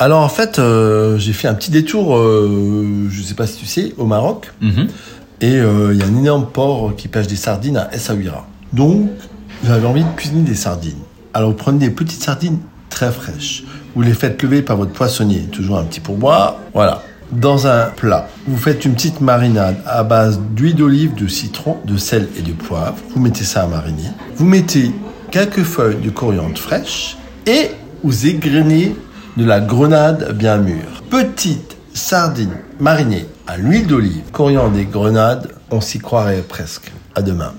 Alors en fait, euh, j'ai fait un petit détour, euh, je sais pas si tu sais, au Maroc. Mhm. Et euh, il y a un énorme port qui pêche des sardines à Essaouira. Donc, j'avais envie de cuisiner des sardines. Alors, vous prenez des petites sardines très fraîches. Vous les faites lever par votre poissonnier. Toujours un petit pourboire. Voilà. Dans un plat, vous faites une petite marinade à base d'huile d'olive, de citron, de sel et de poivre. Vous mettez ça à mariner. Vous mettez quelques feuilles de coriandre fraîche et vous égrenez de la grenade bien mûre. Petite sardine marinée à l'huile d'olive, coriandre et grenade, on s'y croirait presque. À demain.